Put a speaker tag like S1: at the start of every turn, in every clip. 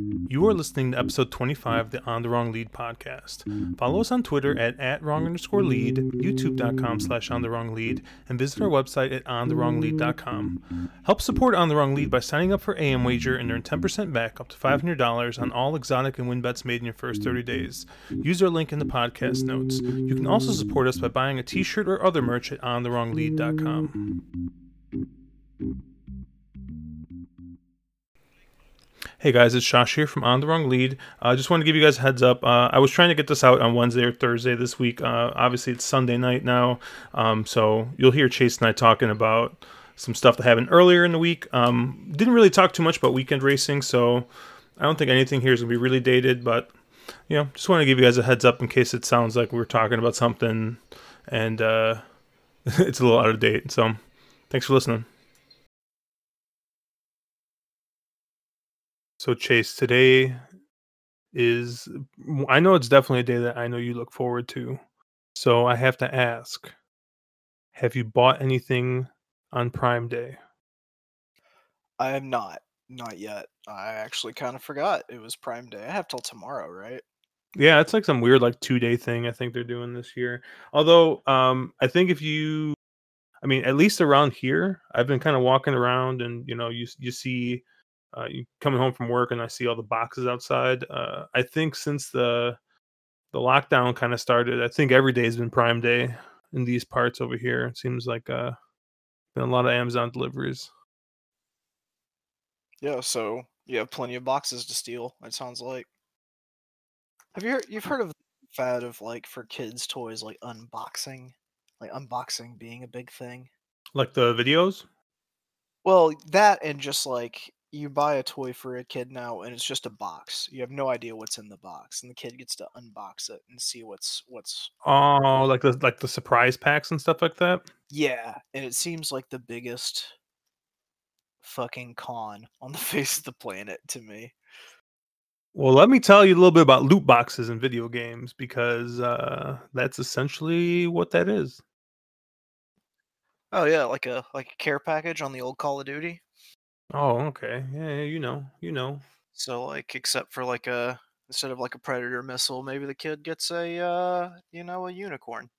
S1: You are listening to episode 25 of the On the Wrong Lead podcast. Follow us on Twitter at, at wrong underscore lead, youtube.com slash on the wrong lead, and visit our website at onthewronglead.com. Help support On the Wrong Lead by signing up for AMWager and earn 10% back up to $500 on all exotic and win bets made in your first 30 days. Use our link in the podcast notes. You can also support us by buying a t shirt or other merch at onthewronglead.com. Hey guys, it's Josh here from On the Wrong Lead. I uh, just want to give you guys a heads up. Uh, I was trying to get this out on Wednesday or Thursday this week. Uh, obviously, it's Sunday night now, um, so you'll hear Chase and I talking about some stuff that happened earlier in the week. Um, didn't really talk too much about weekend racing, so I don't think anything here is gonna be really dated. But you know, just want to give you guys a heads up in case it sounds like we're talking about something and uh, it's a little out of date. So, thanks for listening. So Chase, today is I know it's definitely a day that I know you look forward to. So I have to ask, have you bought anything on Prime Day?
S2: I am not. Not yet. I actually kind of forgot it was Prime Day. I have till tomorrow, right?
S1: Yeah, it's like some weird like 2-day thing I think they're doing this year. Although um I think if you I mean, at least around here, I've been kind of walking around and you know, you you see uh, you coming home from work and I see all the boxes outside. Uh, I think since the the lockdown kind of started, I think every day has been Prime Day in these parts over here. It seems like uh, been a lot of Amazon deliveries.
S2: Yeah, so you have plenty of boxes to steal. It sounds like. Have you heard, you've heard of the fad of like for kids toys like unboxing, like unboxing being a big thing?
S1: Like the videos?
S2: Well, that and just like you buy a toy for a kid now and it's just a box. You have no idea what's in the box and the kid gets to unbox it and see what's what's
S1: Oh, like the like the surprise packs and stuff like that?
S2: Yeah, and it seems like the biggest fucking con on the face of the planet to me.
S1: Well, let me tell you a little bit about loot boxes in video games because uh, that's essentially what that is.
S2: Oh yeah, like a like a care package on the old Call of Duty.
S1: Oh, okay. Yeah, yeah, you know, you know.
S2: So like except for like a instead of like a predator missile, maybe the kid gets a uh, you know, a unicorn.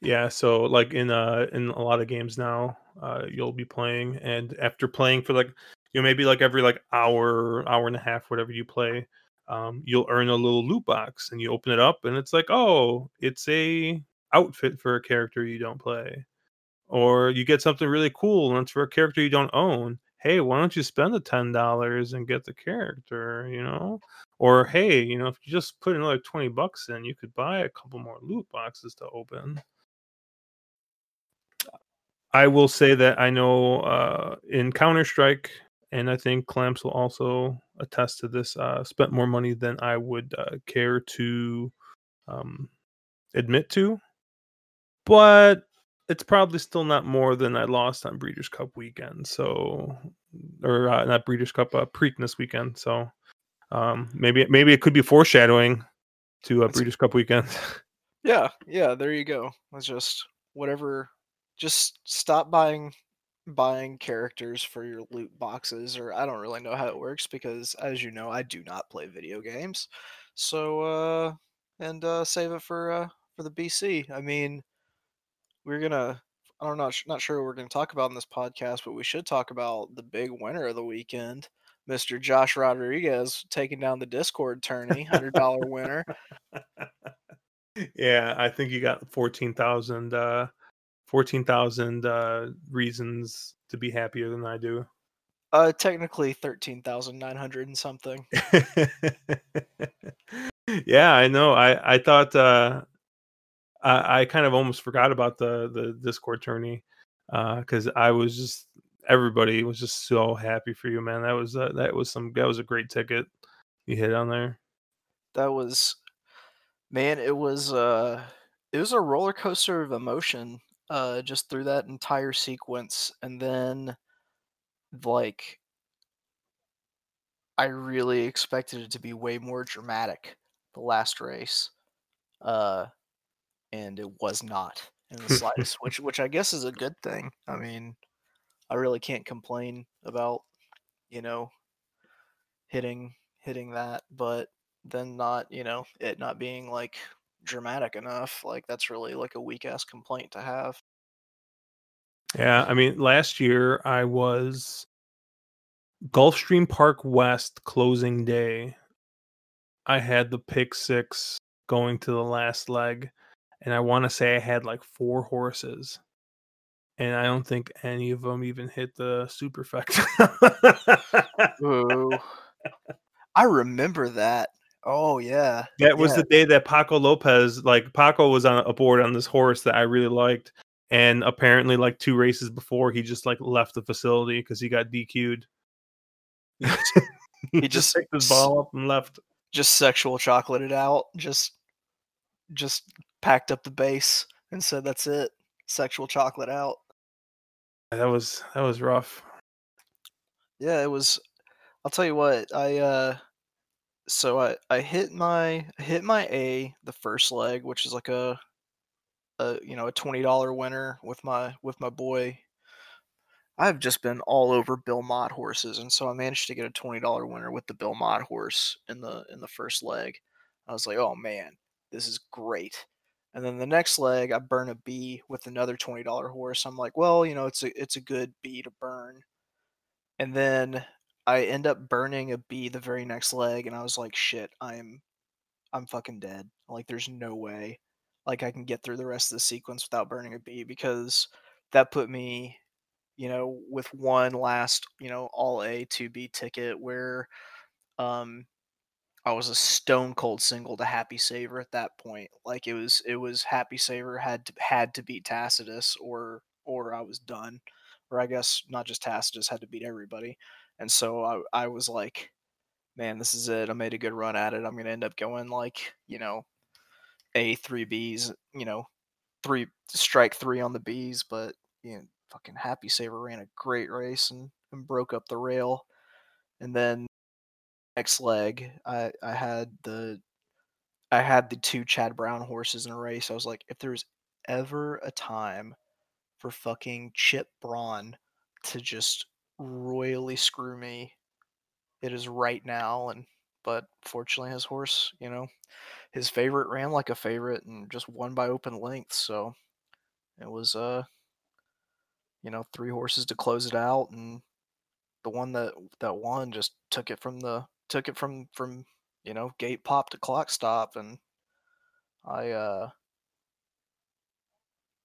S1: Yeah, so like in uh in a lot of games now, uh you'll be playing and after playing for like you know maybe like every like hour, hour and a half whatever you play, um you'll earn a little loot box and you open it up and it's like, "Oh, it's a outfit for a character you don't play." Or you get something really cool and it's for a character you don't own hey why don't you spend the ten dollars and get the character? you know? Or hey you know if you just put another 20 bucks in you could buy a couple more loot boxes to open. I will say that i know uh, in counter-strike and i think clamps will also attest to this uh, spent more money than i would uh, care to um, admit to but it's probably still not more than I lost on Breeders' Cup weekend. So, or uh, not Breeders' Cup, uh, Preakness weekend. So, um, maybe maybe it could be foreshadowing to a Breeders' Cup weekend.
S2: yeah, yeah. There you go. It's just whatever. Just stop buying buying characters for your loot boxes or I don't really know how it works because as you know I do not play video games. So uh and uh save it for uh for the BC. I mean we're gonna I'm not know, not sure what we're gonna talk about in this podcast, but we should talk about the big winner of the weekend, Mr. Josh Rodriguez taking down the Discord tourney, hundred dollar winner.
S1: Yeah, I think you got fourteen thousand uh fourteen thousand uh reasons to be happier than I do.
S2: Uh technically thirteen thousand nine hundred and something.
S1: yeah, I know. I I thought uh I, I kind of almost forgot about the the Discord tourney because uh, I was just everybody was just so happy for you, man. That was uh, that was some that was a great ticket you hit on there.
S2: That was, man. It was uh, it was a roller coaster of emotion uh, just through that entire sequence, and then like I really expected it to be way more dramatic. The last race. Uh, and it was not in the slightest, which which I guess is a good thing. I mean, I really can't complain about you know hitting hitting that, but then not you know it not being like dramatic enough. Like that's really like a weak ass complaint to have.
S1: Yeah, I mean, last year I was Gulfstream Park West closing day. I had the pick six going to the last leg, and I want to say I had like four horses, and I don't think any of them even hit the superfecta.
S2: Ooh. I remember that. Oh yeah.
S1: That was
S2: yeah.
S1: the day that Paco Lopez, like Paco was on a board on this horse that I really liked. And apparently like two races before he just like left the facility because he got DQ'd.
S2: he, just
S1: picked his ball up and left.
S2: Just sexual chocolated out. Just just packed up the base and said that's it. Sexual chocolate out.
S1: That was that was rough.
S2: Yeah, it was I'll tell you what, I uh so I I hit my I hit my A the first leg, which is like a a you know a twenty dollar winner with my with my boy. I've just been all over Bill Mott horses, and so I managed to get a twenty dollar winner with the Bill Mott horse in the in the first leg. I was like, oh man, this is great. And then the next leg, I burn a B with another twenty dollar horse. I'm like, well, you know, it's a it's a good B to burn. And then I end up burning a B the very next leg, and I was like, shit, I'm I'm fucking dead. Like, there's no way like I can get through the rest of the sequence without burning a B because that put me, you know, with one last, you know, all A two B ticket where um I was a stone cold single to Happy Saver at that point. Like it was it was Happy Saver had to had to beat Tacitus or or I was done. Or I guess not just Tacitus had to beat everybody. And so I, I was like, man, this is it. I made a good run at it. I'm going to end up going like, you know, A, three Bs, you know, three strike three on the Bs. But, you know, fucking Happy Saver ran a great race and, and broke up the rail. And then next leg, I, I had the I had the two Chad Brown horses in a race. I was like, if there's ever a time for fucking Chip Braun to just royally screw me. It is right now, and but fortunately, his horse, you know, his favorite ran like a favorite and just won by open length. So it was, uh, you know, three horses to close it out, and the one that that won just took it from the took it from from you know gate pop to clock stop, and I uh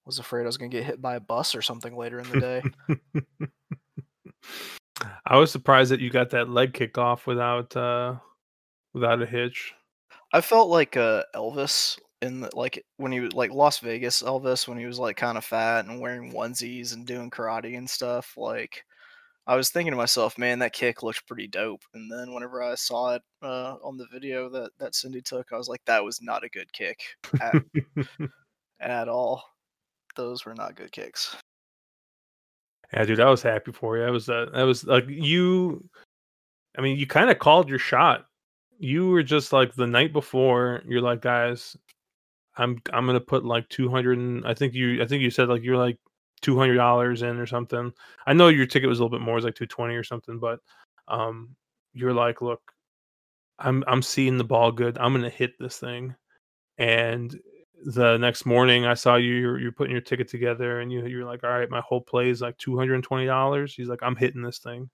S2: was afraid I was gonna get hit by a bus or something later in the day.
S1: I was surprised that you got that leg kick off without uh without a hitch.
S2: I felt like uh Elvis in the, like when he was like Las Vegas Elvis when he was like kind of fat and wearing onesies and doing karate and stuff. Like I was thinking to myself, man, that kick looked pretty dope. And then whenever I saw it uh, on the video that that Cindy took, I was like, that was not a good kick at, at all. Those were not good kicks.
S1: Yeah, dude, I was happy for you. I was uh, I was like you. I mean, you kind of called your shot. You were just like the night before. You're like, guys, I'm I'm gonna put like two hundred. And I think you I think you said like you're like two hundred dollars in or something. I know your ticket was a little bit more, it was like two twenty or something, but um, you're like, look, I'm I'm seeing the ball good. I'm gonna hit this thing, and the next morning I saw you you're, you're putting your ticket together and you you're like all right my whole play is like $220 he's like I'm hitting this thing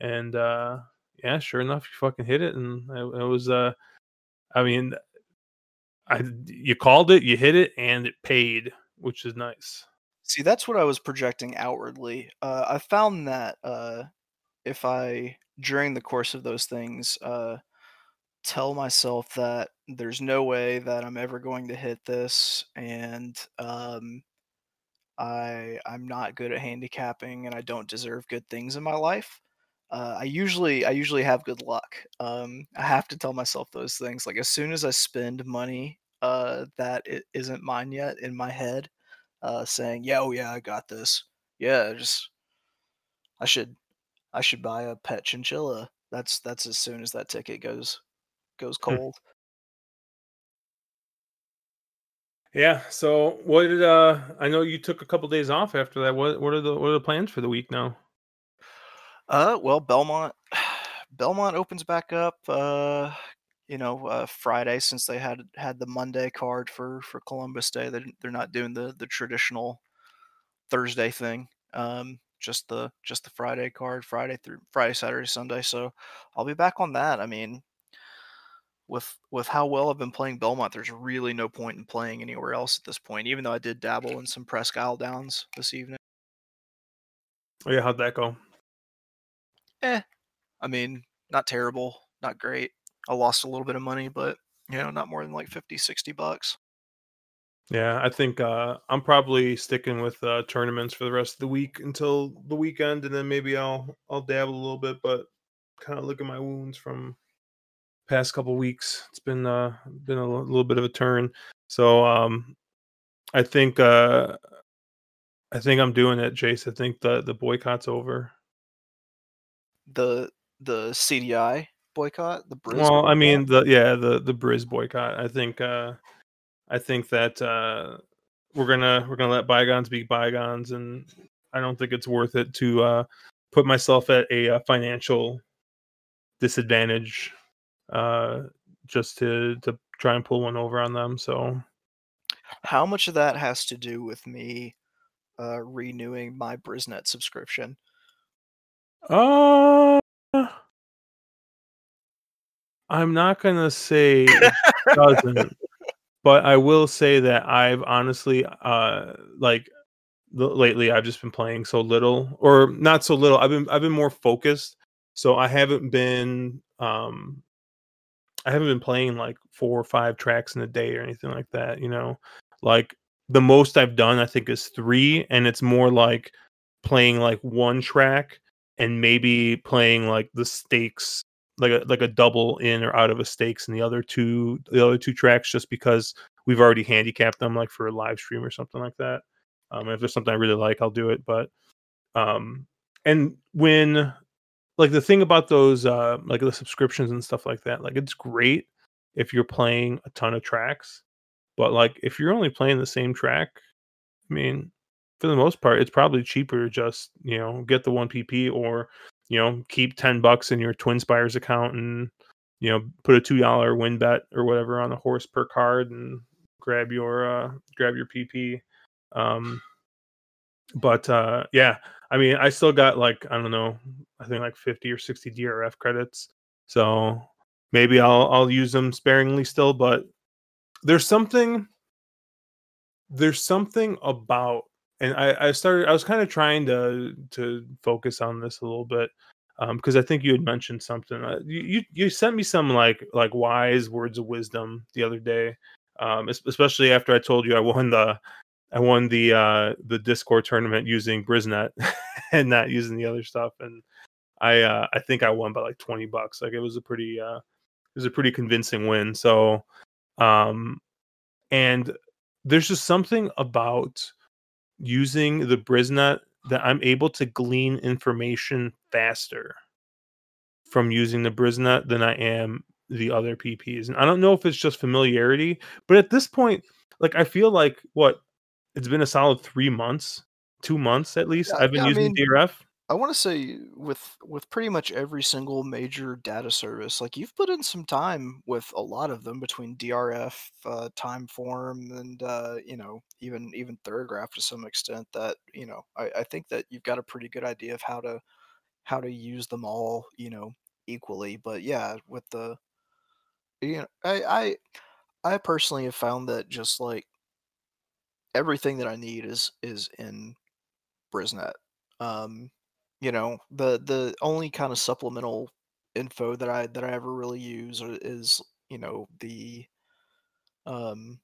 S1: and uh yeah sure enough you fucking hit it and it, it was uh I mean I you called it you hit it and it paid which is nice
S2: See that's what I was projecting outwardly uh I found that uh if I during the course of those things uh tell myself that there's no way that I'm ever going to hit this, and um, I I'm not good at handicapping, and I don't deserve good things in my life. Uh, I usually I usually have good luck. Um, I have to tell myself those things. Like as soon as I spend money uh, that it isn't mine yet in my head, uh, saying, "Yeah, oh yeah, I got this." Yeah, just I should I should buy a pet chinchilla. That's that's as soon as that ticket goes goes
S1: Hmm.
S2: cold.
S1: yeah so what did uh I know you took a couple days off after that what what are the what are the plans for the week now
S2: Uh, well, Belmont, Belmont opens back up. Uh, you know, uh, Friday since they had had the Monday card for for Columbus Day. They they're not doing the the traditional Thursday thing. Um, just the just the Friday card, Friday through Friday, Saturday, Sunday. So I'll be back on that. I mean, with with how well I've been playing Belmont, there's really no point in playing anywhere else at this point. Even though I did dabble in some Presque Isle Downs this evening.
S1: Oh yeah, how'd that go?
S2: Eh, I mean, not terrible, not great. I lost a little bit of money, but you know, not more than like 50, 60 bucks.
S1: Yeah, I think uh, I'm probably sticking with uh, tournaments for the rest of the week until the weekend, and then maybe I'll I'll dabble a little bit, but kind of look at my wounds from past couple weeks. It's been uh been a little bit of a turn, so um, I think uh, I think I'm doing it, Jace. I think the the boycott's over.
S2: The the CDI boycott, the
S1: Briz. Well, boycott? I mean the yeah the the Briz boycott. I think uh I think that uh, we're gonna we're gonna let bygones be bygones, and I don't think it's worth it to uh, put myself at a, a uh, financial disadvantage uh, just to to try and pull one over on them. So,
S2: how much of that has to do with me uh, renewing my Brisnet subscription?
S1: Uh I'm not gonna say doesn't but I will say that I've honestly, uh, like lately, I've just been playing so little, or not so little. I've been I've been more focused, so I haven't been um, I haven't been playing like four or five tracks in a day or anything like that. You know, like the most I've done I think is three, and it's more like playing like one track and maybe playing like the stakes like a like a double in or out of a stakes in the other two the other two tracks just because we've already handicapped them like for a live stream or something like that. Um, if there's something I really like, I'll do it. But um, and when like the thing about those uh like the subscriptions and stuff like that, like it's great if you're playing a ton of tracks, but like if you're only playing the same track, I mean, for the most part, it's probably cheaper to just you know get the one PP or you know, keep 10 bucks in your Twin TwinSpires account and, you know, put a $2 win bet or whatever on a horse per card and grab your, uh, grab your PP. Um, but, uh, yeah, I mean, I still got like, I don't know, I think like 50 or 60 DRF credits. So maybe I'll, I'll use them sparingly still, but there's something, there's something about and I, I started I was kind of trying to to focus on this a little bit because um, I think you had mentioned something. Uh, you, you, you sent me some like like wise words of wisdom the other day, um, especially after I told you I won the I won the uh, the Discord tournament using Brisnet and not using the other stuff, and I uh, I think I won by like twenty bucks. Like it was a pretty uh, it was a pretty convincing win. So, um, and there's just something about using the Brisnet that I'm able to glean information faster from using the Brisnet than I am the other PPs. And I don't know if it's just familiarity, but at this point, like I feel like what it's been a solid three months, two months at least. Yeah, I've been yeah, using I mean, DRF.
S2: I want to say with with pretty much every single major data service, like you've put in some time with a lot of them between DRF, uh, Timeform, and uh, you know even even Thorograph to some extent. That you know I, I think that you've got a pretty good idea of how to how to use them all you know equally. But yeah, with the you know I I I personally have found that just like everything that I need is is in Brisnet. Um, you know, the the only kind of supplemental info that I that I ever really use is, you know, the um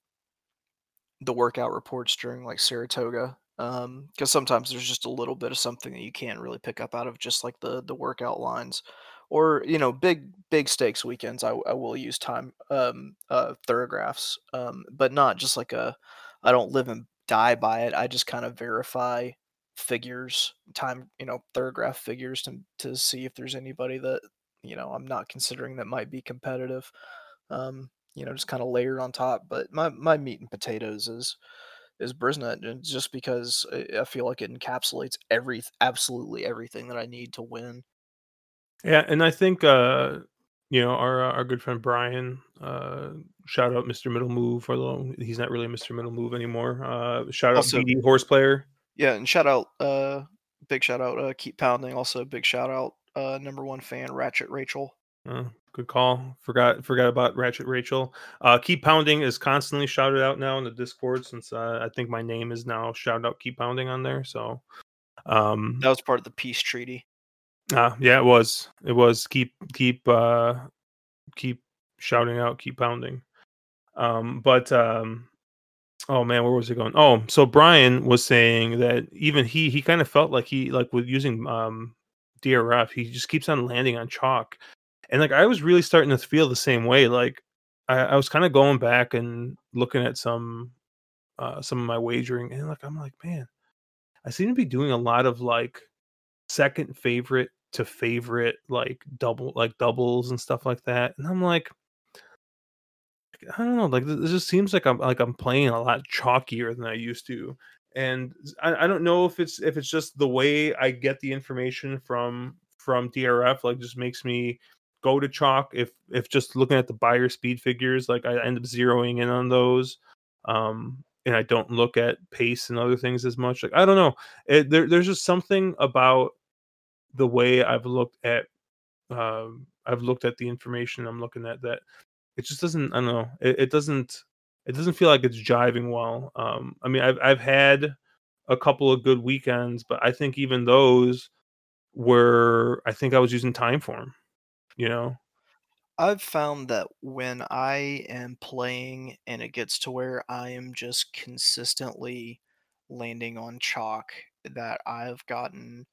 S2: the workout reports during like Saratoga. Um, because sometimes there's just a little bit of something that you can't really pick up out of just like the the workout lines. Or, you know, big big stakes weekends I, I will use time um uh Thorographs Um, but not just like a I don't live and die by it. I just kind of verify figures, time, you know, Thorograph figures to to see if there's anybody that you know I'm not considering that might be competitive. Um, you know, just kind of layered on top. But my my meat and potatoes is is Brisnet, just because I feel like it encapsulates every absolutely everything that I need to win.
S1: Yeah, and I think uh, you know our uh, our good friend Brian. Uh, shout out Mr. Middle Move, for although he's not really Mr. Middle Move anymore. Uh, shout out
S2: Also-
S1: BD Horse Player.
S2: Yeah, and shout out, uh, big shout out, uh, keep pounding. Also, big shout out, uh, number one fan Ratchet Rachel.
S1: Uh, good call. Forgot forgot about Ratchet Rachel. Uh, Keep Pounding is constantly shouted out now in the Discord since uh, I think my name is now shout out Keep Pounding on there. So, um,
S2: That was part of the peace treaty.
S1: uh, yeah, it was it was keep keep uh, keep shouting out, keep pounding. Um, but um, oh man, where was it going? Oh, so Brian was saying that even he he kind of felt like he like with using um DRF, he just keeps on landing on chalk, and like I was really starting to feel the same way. Like I, I was kind of going back and looking at some uh some of my wagering, and like I'm like, man, I seem to be doing a lot of like second favorite to favorite like double like doubles and stuff like that, and I'm like. I don't know, like this just seems like I'm like I'm playing a lot chalkier than I used to, and I, I don't know if it's if it's just the way I get the information from from DRF like just makes me go to chalk. If if just looking at the Beyer speed figures, like I end up zeroing in on those, um, and I don't look at pace and other things as much. Like I don't know, it, there there's just something about the way I've looked at um I've looked at the information I'm looking at that it just doesn't i don't know it, it doesn't it doesn't feel like it's jiving well um i mean i've i've had a couple of good weekends but i think even those were i think i was using Timeform you know?
S2: I've found that when I am playing and it gets to where I am just consistently landing on chalk, that I've gotten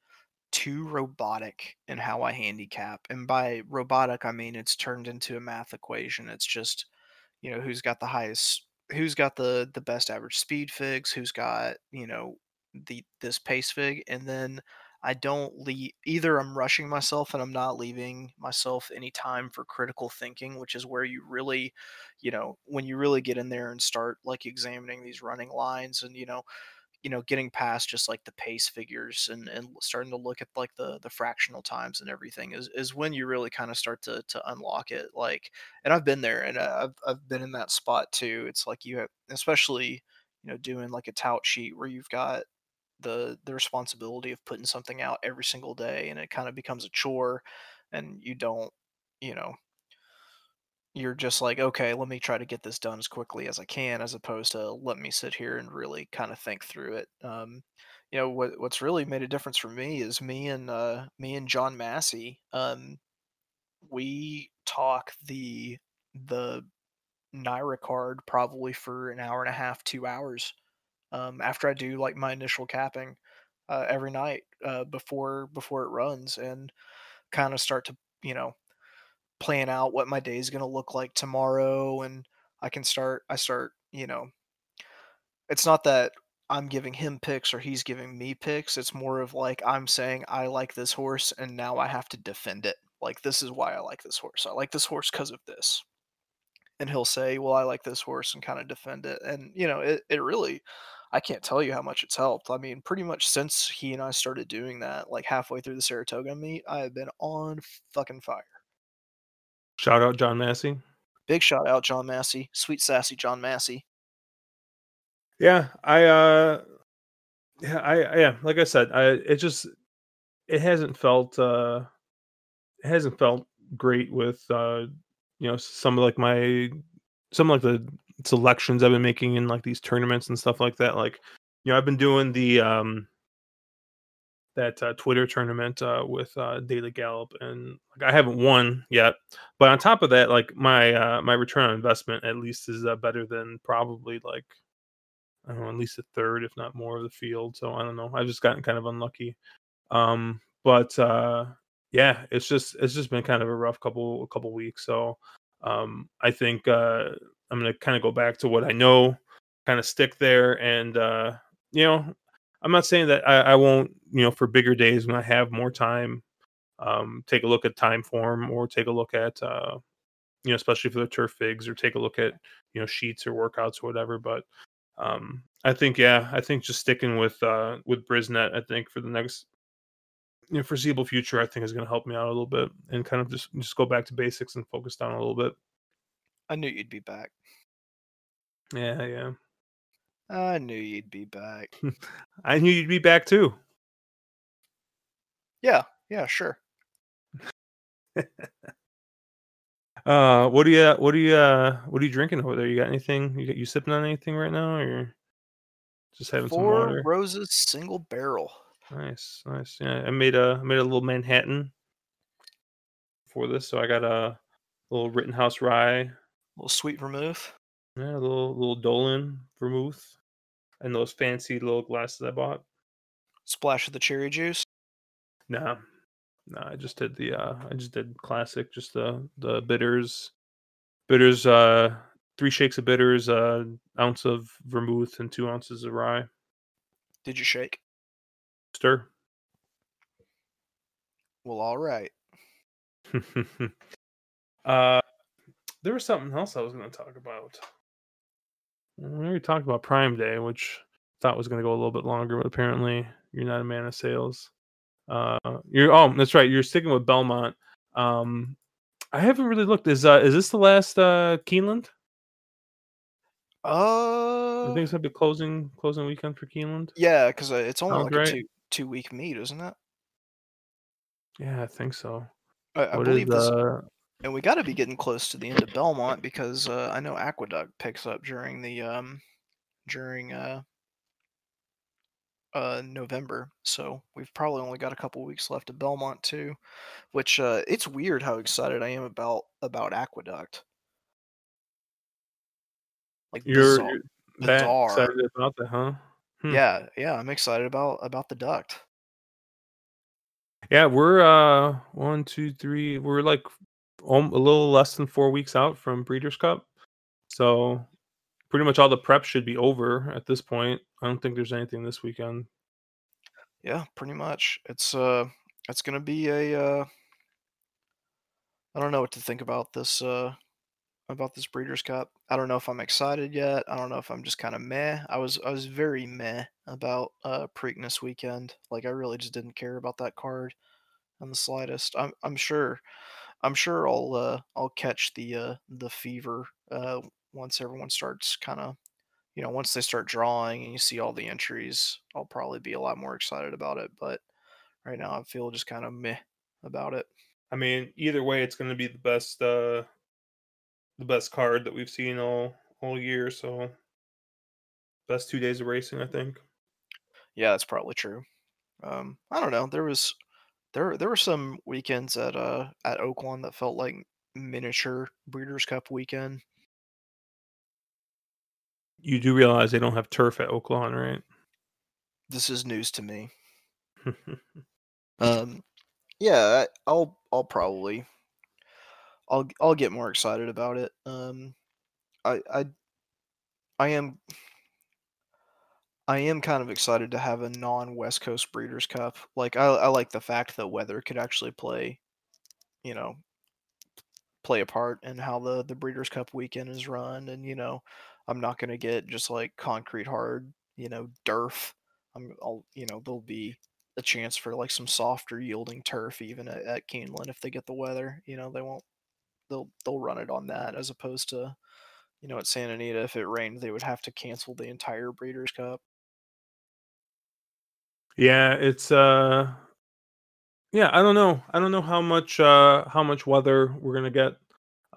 S2: too robotic in how I handicap. And by robotic, I mean it's turned into a math equation. It's just, you know, who's got the highest, who's got the the best average speed figs, who's got, you know, the this pace fig, and then I don't leave either I'm rushing myself and I'm not leaving myself any time for critical thinking, which is where you really, you know, when you really get in there and start like examining these running lines and, you know, you know, getting past just like the pace figures and and starting to look at like the the fractional times and everything is is when you really kind of start to to unlock it. Like, and I've been there and uh, I've I've been in that spot too. It's like you have, especially you know, doing like a tout sheet where you've got the the responsibility of putting something out every single day and it kind of becomes a chore and you don't you know you're just like, okay, let me try to get this done as quickly as I can, as opposed to let me sit here and really kind of think through it. Um, you know, what what's really made a difference for me is me and uh, me and John Massey. Um, we talk the the NYRA card probably for an hour and a half, two hours. Um, after I do like my initial capping uh, every night uh, before before it runs, and kind of start to you know plan out what my day is going to look like tomorrow and I can start I start, you know, it's not that I'm giving him picks or he's giving me picks. It's more of like I'm saying I like this horse and now I have to defend it. Like this is why I like this horse. I like this horse cuz of this. And he'll say, "Well, I like this horse," and kind of defend it. And you know, it it really I can't tell you how much it's helped. I mean, pretty much since he and I started doing that, like halfway through the Saratoga meet, I have been on fucking fire.
S1: Shout out john massey
S2: Big shout out John Massey, sweet sassy John Massey.
S1: yeah i uh yeah i yeah like i said i it just it hasn't felt uh it hasn't felt great with uh you know some of like my some of like the selections I've been making in like these tournaments and stuff like that. Like, you know, I've been doing the um that uh, Twitter tournament uh, with uh, Daily Gallop, and like I haven't won yet. But on top of that, like my uh, my return on investment at least is uh, better than probably like I don't know at least a third, if not more, of the field. So I don't know. I've just gotten kind of unlucky. Um, but uh, yeah, it's just it's just been kind of a rough couple a couple weeks. So um, I think I'm gonna kind of go back to what I know, kind of stick there, and you know, I'm not saying that I, I won't, you know, for bigger days when I have more time, um, take a look at Timeform or take a look at, uh, you know, especially for the turf figs or take a look at, you know, sheets or workouts or whatever. But um, I think, yeah, I think just sticking with uh, with Brisnet, I think for the next you know, foreseeable future, I think is going to help me out a little bit and kind of just just go back to basics and focus down a little bit.
S2: I knew you'd be back.
S1: Yeah, yeah.
S2: I knew you'd be back.
S1: I knew you'd be back too.
S2: Yeah, yeah, sure.
S1: uh, what do you what do you uh what are you drinking over there? You got anything? You got you sipping on anything right now, or just having some
S2: Four
S1: water?
S2: roses, single barrel.
S1: Nice, nice. Yeah, I made a I made a little Manhattan for this, so I got a little Rittenhouse rye, a
S2: little sweet vermouth.
S1: yeah, a little little Dolin vermouth, and those fancy little glasses I bought.
S2: Splash of the cherry juice.
S1: No, no, I just did the uh I just did classic, just the the bitters, bitters, uh, three shakes of bitters, uh, ounce of vermouth, and two ounces of rye.
S2: Did you shake?
S1: Stir.
S2: Well, all right.
S1: uh, there was something else I was going to talk about. We already talked about Prime Day, which I thought was going to go a little bit longer, but apparently you're not a man of sales. Uh, you're oh, that's right. You're sticking with Belmont. Um, I haven't really looked. Is uh, is this the last uh Keeneland? I
S2: Uh,
S1: think it's gonna be closing closing weekend for Keeneland.
S2: yeah, because it's only
S1: Sounds
S2: like
S1: right.
S2: a two two week meet, isn't it?
S1: Yeah, I think so.
S2: I, I
S1: What is
S2: believe this,
S1: uh?
S2: And we got to be getting close to the end of Belmont because uh, I know Aqueduct picks up during the um during uh uh November, so we've probably only got a couple weeks left of Belmont too, which uh it's weird how excited I am about about Aqueduct. Like
S1: You're,
S2: bizarre.
S1: you're that
S2: bizarre.
S1: excited about that, huh? Hmm.
S2: Yeah, yeah, I'm excited about about the duct.
S1: Yeah, we're uh one, two, three. We're like a little less than four weeks out from Breeders' Cup, so pretty much all the prep should be over at this point. I don't think there's anything this weekend.
S2: Yeah, pretty much. It's uh it's gonna be a uh I don't know what to think about this uh about this Breeders' Cup. I don't know if I'm excited yet. I don't know if I'm just kind of meh. I was I was very meh about uh Preakness weekend. Like I really just didn't care about that card in the slightest. I'm I'm sure I'm sure I'll uh I'll catch the uh the fever uh once everyone starts kind of you know once they start drawing and you see all the entries. I'll probably be a lot more excited about it. But right now I feel just kind of meh about it.
S1: I mean, either way, it's going to be the best, uh the best card that we've seen all all year. So, best two days of racing, I think.
S2: Yeah, that's probably true. Um, I don't know. There was there there were some weekends at uh at Oaklawn that felt like miniature Breeders' Cup weekend.
S1: You do realize they don't have turf at Oaklawn, right?
S2: This is news to me. Um, yeah, I'll I'll probably I'll I'll get more excited about it. Um, I I I am I am kind of excited to have a non West Coast Breeders' Cup. Like I I like the fact that weather could actually play, you know, play a part in how the the Breeders' Cup weekend is run, and you know, I'm not gonna get just like concrete hard, you know, derf. I'm I'll you know there'll be a chance for like some softer yielding turf even at, at Keeneland if they get the weather. You know, they won't they'll they'll run it on that as opposed to you know at Santa Anita if it rained they would have to cancel the entire Breeders' Cup.
S1: Yeah, it's uh yeah, I don't know. I don't know how much uh how much weather we're to get.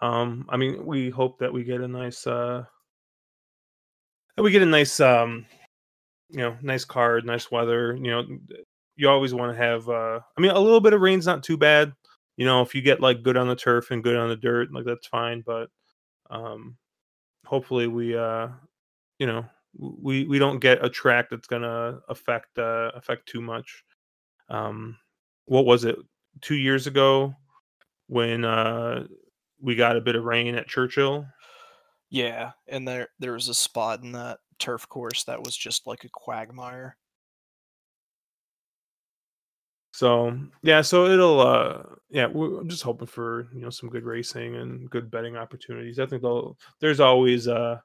S1: Um I mean, we hope that we get a nice uh we get a nice um you know, nice card, nice weather, you know, you always want to have uh I mean, a little bit of rain's not too bad. You know, if you get like good on the turf and good on the dirt, like that's fine, but um hopefully we uh you know, we we don't get a track that's going to affect uh affect too much. Um what was it? 2 years ago when uh we got a bit of rain at Churchill.
S2: Yeah, and there there was a spot in that turf course that was just like a quagmire.
S1: So yeah, so it'll uh yeah, I'm just hoping for you know some good racing and good betting opportunities. I think there's always uh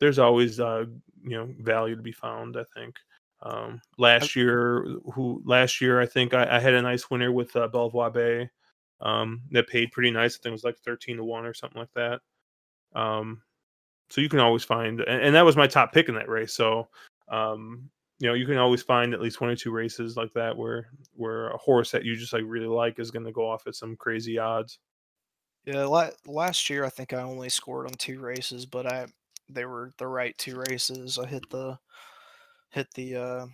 S1: there's always uh you know value to be found. I think Um, last year, who last year I think I, I had a nice winner with uh, Belvoir Bay um, that paid pretty nice. I think it was like thirteen to one or something like that. Um, so you can always find, and, and that was my top pick in that race. So um, you know you can always find at least one or two races like that where where a horse that you just like really like is going to go off at some crazy odds.
S2: Yeah, last year I think I only scored on two races, but I they were the right two races. I hit the hit the uh,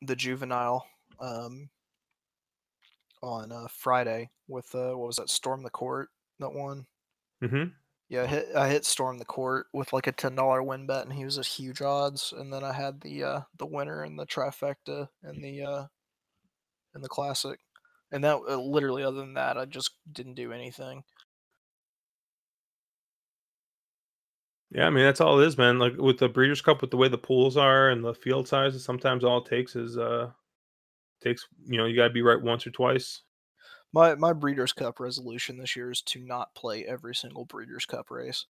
S2: the juvenile um, on uh, Friday with uh, what was that? Storm the Court that one.
S1: Mm-hmm.
S2: Yeah, I hit I hit Storm the Court with like a ten dollar win bet, and he was at huge odds. And then I had the uh, the winner and the trifecta and the uh, in the classic, and that uh, literally other than that, I just didn't do anything.
S1: Yeah, I mean that's all it is, man. Like with the Breeders' Cup, with the way the pools are and the field sizes, sometimes all it takes is uh takes you know you got to be right once or twice.
S2: My my Breeders' Cup resolution this year is to not play every single Breeders' Cup race.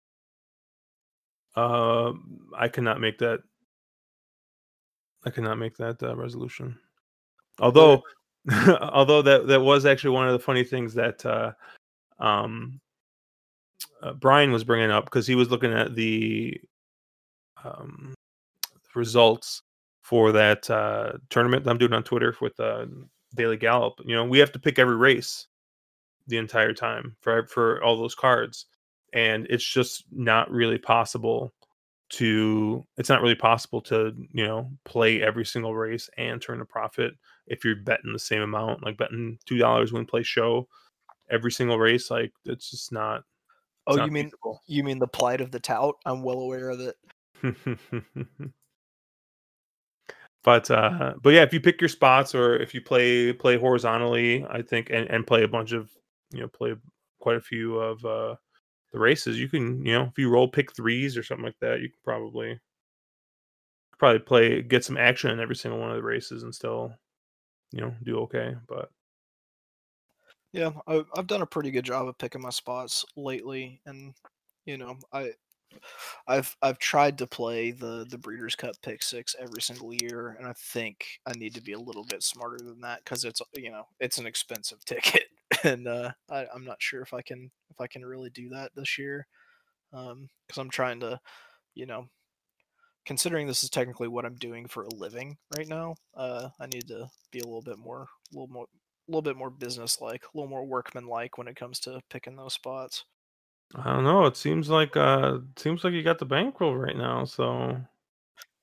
S1: Uh, I cannot make that. I cannot make that uh, resolution. Although, although that that was actually one of the funny things that uh, um uh, Brian was bringing up because he was looking at the um, results for that uh, tournament I'm doing on Twitter with uh, Daily Gallop. You know, we have to pick every race the entire time for for all those cards, and it's just not really possible to it's not really possible to you know play every single race and turn a profit if you're betting the same amount like betting two dollars win play show every single race like it's just not
S2: Oh, you mean feasible. you mean the plight of the tout? I'm well aware of it.
S1: but uh but yeah, if you pick your spots or if you play play horizontally, I think and, and play a bunch of you know, play quite a few of uh the races, you can, you know, if you roll pick threes or something like that, you can probably probably play get some action in every single one of the races and still, you know, do okay. But
S2: yeah, I, I've done a pretty good job of picking my spots lately, and you know, I I've I've tried to play the the Breeders' Cup Pick Six every single year, and I think I need to be a little bit smarter than that because it's you know it's an expensive ticket, and uh, I, I'm not sure if I can if I can really do that this year, because um, I'm trying to, you know, considering this is technically what I'm doing for a living right now, uh, I need to be a little bit more, a little more, a little bit more business like, a little more workman like when it comes to picking those spots.
S1: I don't know. It seems like uh seems like you got the bankroll right now, so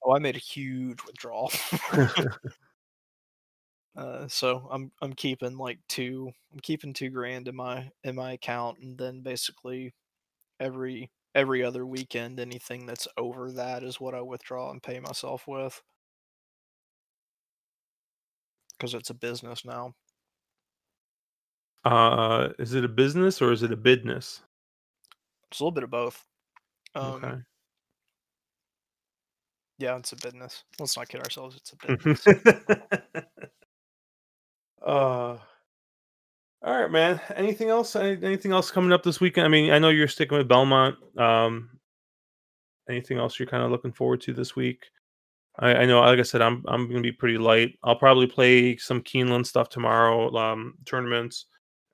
S2: Oh, I made a huge withdrawal. uh, so I'm I'm keeping like two I'm keeping two grand in my in my account and then basically every every other weekend anything that's over that is what I withdraw and pay myself with. Because it's a business now.
S1: Uh, is it a business or is it a business?
S2: It's a little bit of both. Um,
S1: okay.
S2: Yeah, it's a business. Let's not kid ourselves. It's a business.
S1: uh, all right, man. Anything else? Anything else coming up this weekend? I mean, I know you're sticking with Belmont. Um, anything else you're kind of looking forward to this week? I, I know, like I said, I'm I'm gonna be pretty light. I'll probably play some Keeneland stuff tomorrow, um, tournaments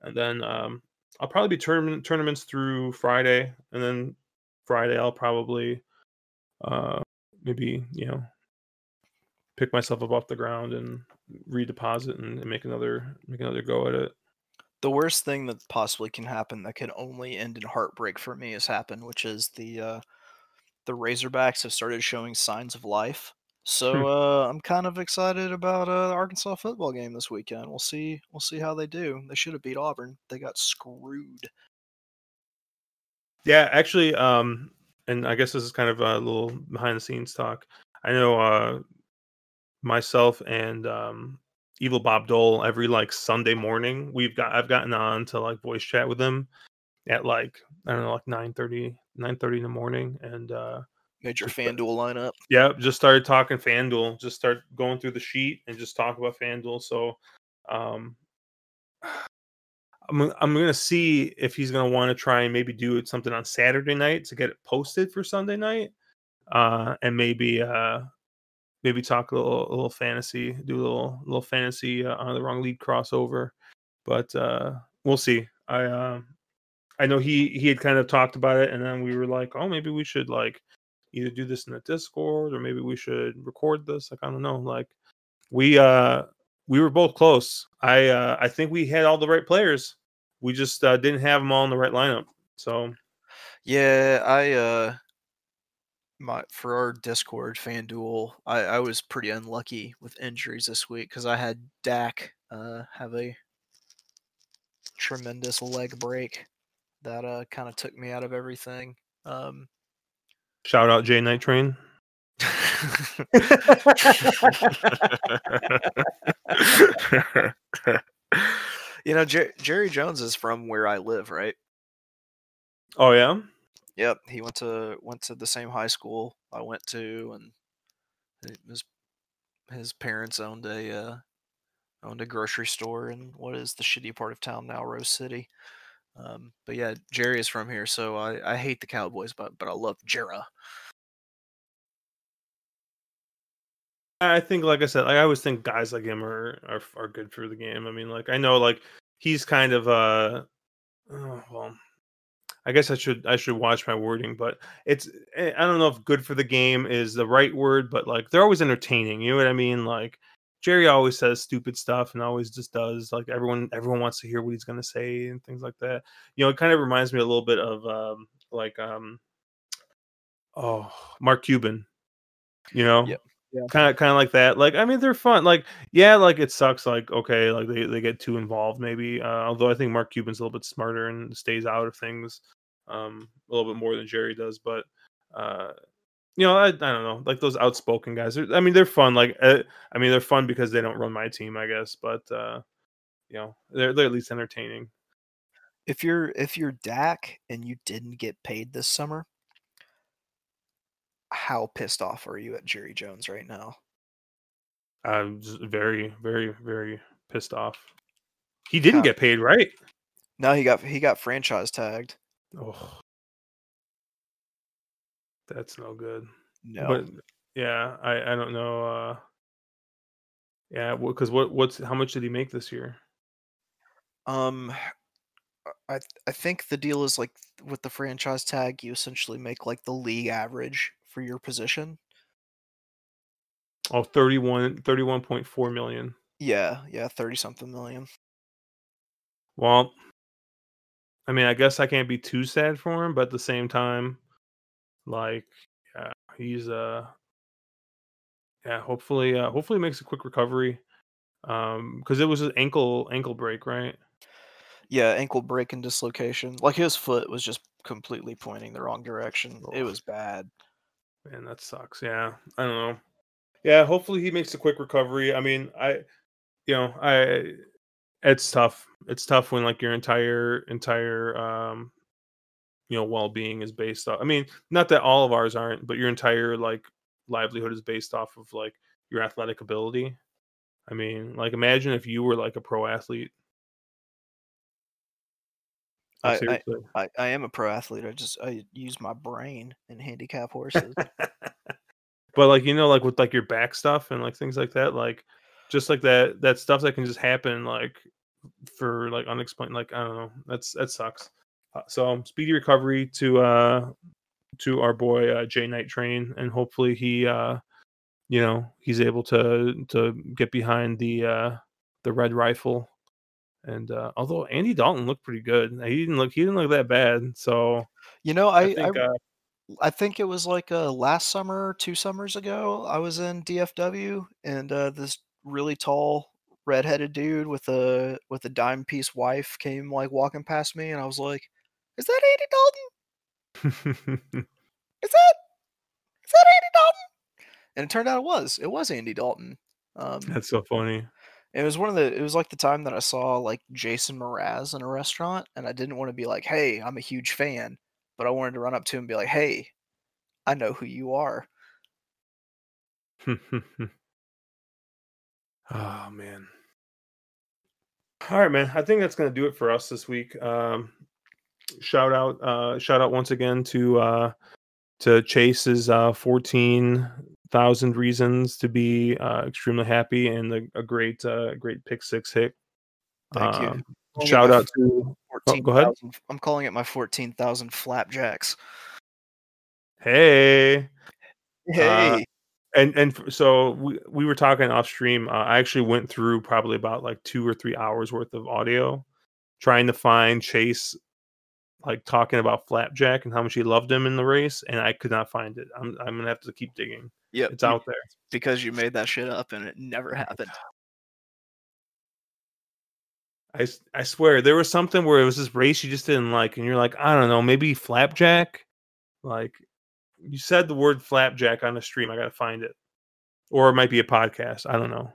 S1: and then um, I'll probably be tournament tournaments through Friday, and then Friday I'll probably uh, maybe you know pick myself up off the ground and redeposit and, and make another make another go at it.
S2: The worst thing that possibly can happen that can only end in heartbreak for me has happened, which is the uh, the Razorbacks have started showing signs of life. So hmm. uh, I'm kind of excited about uh, the Arkansas football game this weekend. We'll see. We'll see how they do. They should have beat Auburn. They got screwed.
S1: Yeah, actually, um, and I guess this is kind of a little behind the scenes talk. I know uh, myself and um, Evil Bob Dole every like Sunday morning. We've got I've gotten on to like voice chat with them at like I don't know like 9 30, 9 30 in the morning, and uh,
S2: Made your FanDuel lineup.
S1: Yeah, just started talking FanDuel. Just start going through the sheet and just talk about FanDuel. So, um, I'm I'm gonna see if he's gonna want to try and maybe do something on Saturday night to get it posted for Sunday night, uh, and maybe uh, maybe talk a little, a little fantasy, do a little, little fantasy uh, on the wrong lead crossover. But uh, we'll see. I, uh, I know he he had kind of talked about it, and then we were like, oh, maybe we should like either do this in the Discord or maybe we should record this. Like I don't know. Like we uh we were both close. I uh I think we had all the right players. We just uh, didn't have them all in the right lineup. So
S2: Yeah, I uh my for our Discord fan duel, I, I was pretty unlucky with injuries this week because I had Dak uh have a tremendous leg break that uh kind of took me out of everything. Um
S1: shout out J Night Train.
S2: you know, Jer- Jerry Jones is from where I live, right?
S1: Oh yeah.
S2: Yep, he went to went to the same high school I went to, and his his parents owned a uh, owned a grocery store in what is the shitty part of town now, Rose City. Um, but yeah, Jerry is from here, so I, I hate the Cowboys, but but I love Jera.
S1: I think, like I said, I always think guys like him are are are good for the game. I mean, like I know, like he's kind of uh, oh, well, I guess I should I should watch my wording, but it's eh, I don't know if good for the game is the right word, but like they're always entertaining. You know what I mean? Like Jerry always says stupid stuff and always just does like everyone everyone wants to hear what he's gonna say and things like that. You know, it kind of reminds me a little bit of um like um oh Mark Cuban. You know,
S2: Yep. Yeah.
S1: kind of kind of like that like i mean they're fun like yeah like it sucks like okay like they, they get too involved maybe uh, although i think mark cuban's a little bit smarter and stays out of things um a little bit more than jerry does but uh you know i, I don't know like those outspoken guys i mean they're fun like uh, i mean they're fun because they don't run my team i guess but uh you know they're, they're at least entertaining
S2: If you're if you're Dak and you didn't get paid this summer, how pissed off are you at Jerry Jones right now?
S1: i'm just very very very pissed off he didn't
S2: How-
S1: get paid right
S2: No, he got he got franchise tagged.
S1: oh that's no good
S2: No,
S1: But yeah, I I don't know. uh Yeah, because what what's how much did he make this year?
S2: um, I I think the deal is like with the franchise tag, you essentially make like the league average for your position.
S1: Oh, 31 31.4 million.
S2: Yeah, yeah, thirty something million.
S1: Well, I mean, I guess I can't be too sad for him, but at the same time, like, yeah, he's uh, yeah, hopefully, uh, hopefully he makes a quick recovery, um, because it was his ankle ankle break, right?
S2: Yeah, ankle break and dislocation. Like his foot was just completely pointing the wrong direction. It was bad.
S1: Man, that sucks. Yeah, I don't know. Yeah, hopefully he makes a quick recovery. I mean, I, you know, I, it's tough. It's tough when like your entire entire um, you know, well being is based off. I mean, not that all of ours aren't, but your entire like livelihood is based off of like your athletic ability. I mean, like imagine if you were like a pro athlete.
S2: I- I- I, I am a pro athlete. I just I use my brain and handicap horses.
S1: but like you know like with like your back stuff and like things like that like just like that that stuff that can just happen like for like unexplained like i don't know that's that sucks so um, speedy recovery to uh to our boy uh, Jay Night Train and hopefully he uh you know he's able to to get behind the uh the red rifle and uh although Andy Dalton looked pretty good he didn't look he didn't look that bad so
S2: You know,
S1: I,
S2: I I,
S1: think uh,
S2: I think it was like uh, last summer, two summers ago. I was in DFW, and uh, this really tall, redheaded dude with a with a dime piece wife came like walking past me, and I was like, "Is that Andy Dalton? Is that is that Andy Dalton?" And it turned out it was. It was Andy Dalton. Um,
S1: that's so funny
S2: it was one of the. It was like the time that I saw like Jason Mraz in a restaurant, and I didn't want to be like, "Hey, I'm a huge fan," but I wanted to run up to him and be like, "Hey, I know who you are."
S1: oh man. All right, man. I think that's gonna do it for us this week. Um, shout out, uh, shout out once again to uh, to Chase's uh, 14 thousand reasons to be uh, extremely happy and a, a great uh, great pick six hit.
S2: Thank you.
S1: Um, shout out to oh, go ahead.
S2: I'm calling it my 14,000 flapjacks.
S1: Hey.
S2: Hey.
S1: and and f- so we, we were talking off stream uh, i actually went through probably about like two or three hours worth of audio trying to find chase like talking about flapjack and how much he loved him in the race and i could not find it. I'm, I'm gonna have to keep digging.
S2: Yeah,
S1: it's out there.
S2: because you made that shit up and it never happened.
S1: I, I swear there was something where it was this race you just didn't like and you're like i don't know maybe flapjack? Like you said the word flapjack on the stream i gotta find it. Or it might be a podcast i don't know.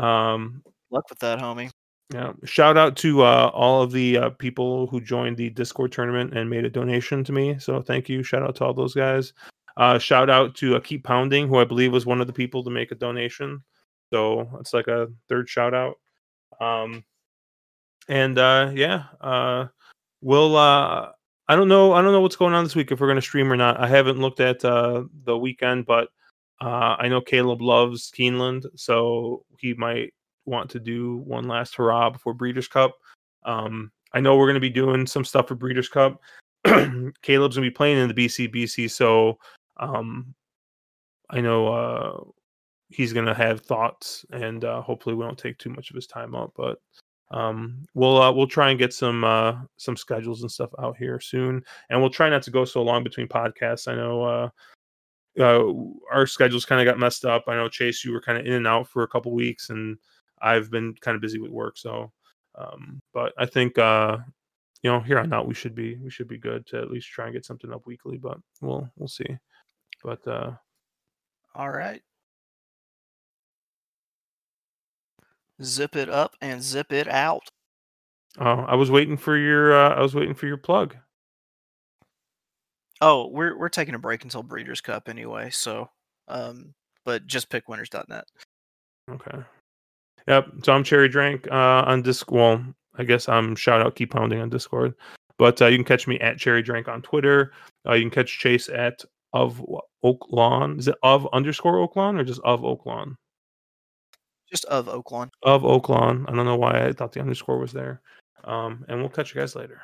S1: Um
S2: Luck with that, homie.
S1: Yeah. Shout out to uh, all of the uh, people who joined the Discord tournament and made a donation to me. So thank you. Shout out to all those guys. Uh, shout out to uh, Keep Pounding, who I believe was one of the people to make a donation. So it's like a third shout out. Um, and uh, yeah, uh, we'll. I don't know. I don't know what's going on this week if we're going to stream or not. I haven't looked at the weekend, but I know Caleb loves Keeneland, so he might want to do one last hurrah before Breeders' Cup. Um, I know we're going to be doing some stuff for Breeders' Cup. Caleb's going to be playing in the BCBC, so um, I know uh, he's going to have thoughts, and uh, hopefully we don't take too much of his time up. But um, we'll uh, we'll try and get some uh, some schedules and stuff out here soon, and we'll try not to go so long between podcasts. I know. Uh, uh, our schedules kind of got messed up. I know Chase, you were kind of in and out for a couple weeks, and I've been kind of busy with work. So, um, but I think uh, you know here on out we should be we should be good to at least try and get something up weekly. But we'll we'll see. But uh,
S2: All right. Zip it up and zip it out.
S1: uh, I was waiting for your uh, I was waiting for your plug.
S2: Oh, we're we're taking a break until Breeders' Cup anyway, so um but just pick pickwinners.net.
S1: Okay. Yep. So I'm Cherry Drink uh, on Discord. Well, I guess I'm shout out Keep Pounding on Discord. But uh, you can catch me at Cherry Drink on Twitter. Uh, you can catch Chase at of Oaklawn. Is it of underscore Oaklawn or just of Oaklawn?
S2: Just of Oaklawn.
S1: Of Oaklawn. I don't know why I thought the underscore was there. Um, and we'll catch you guys later.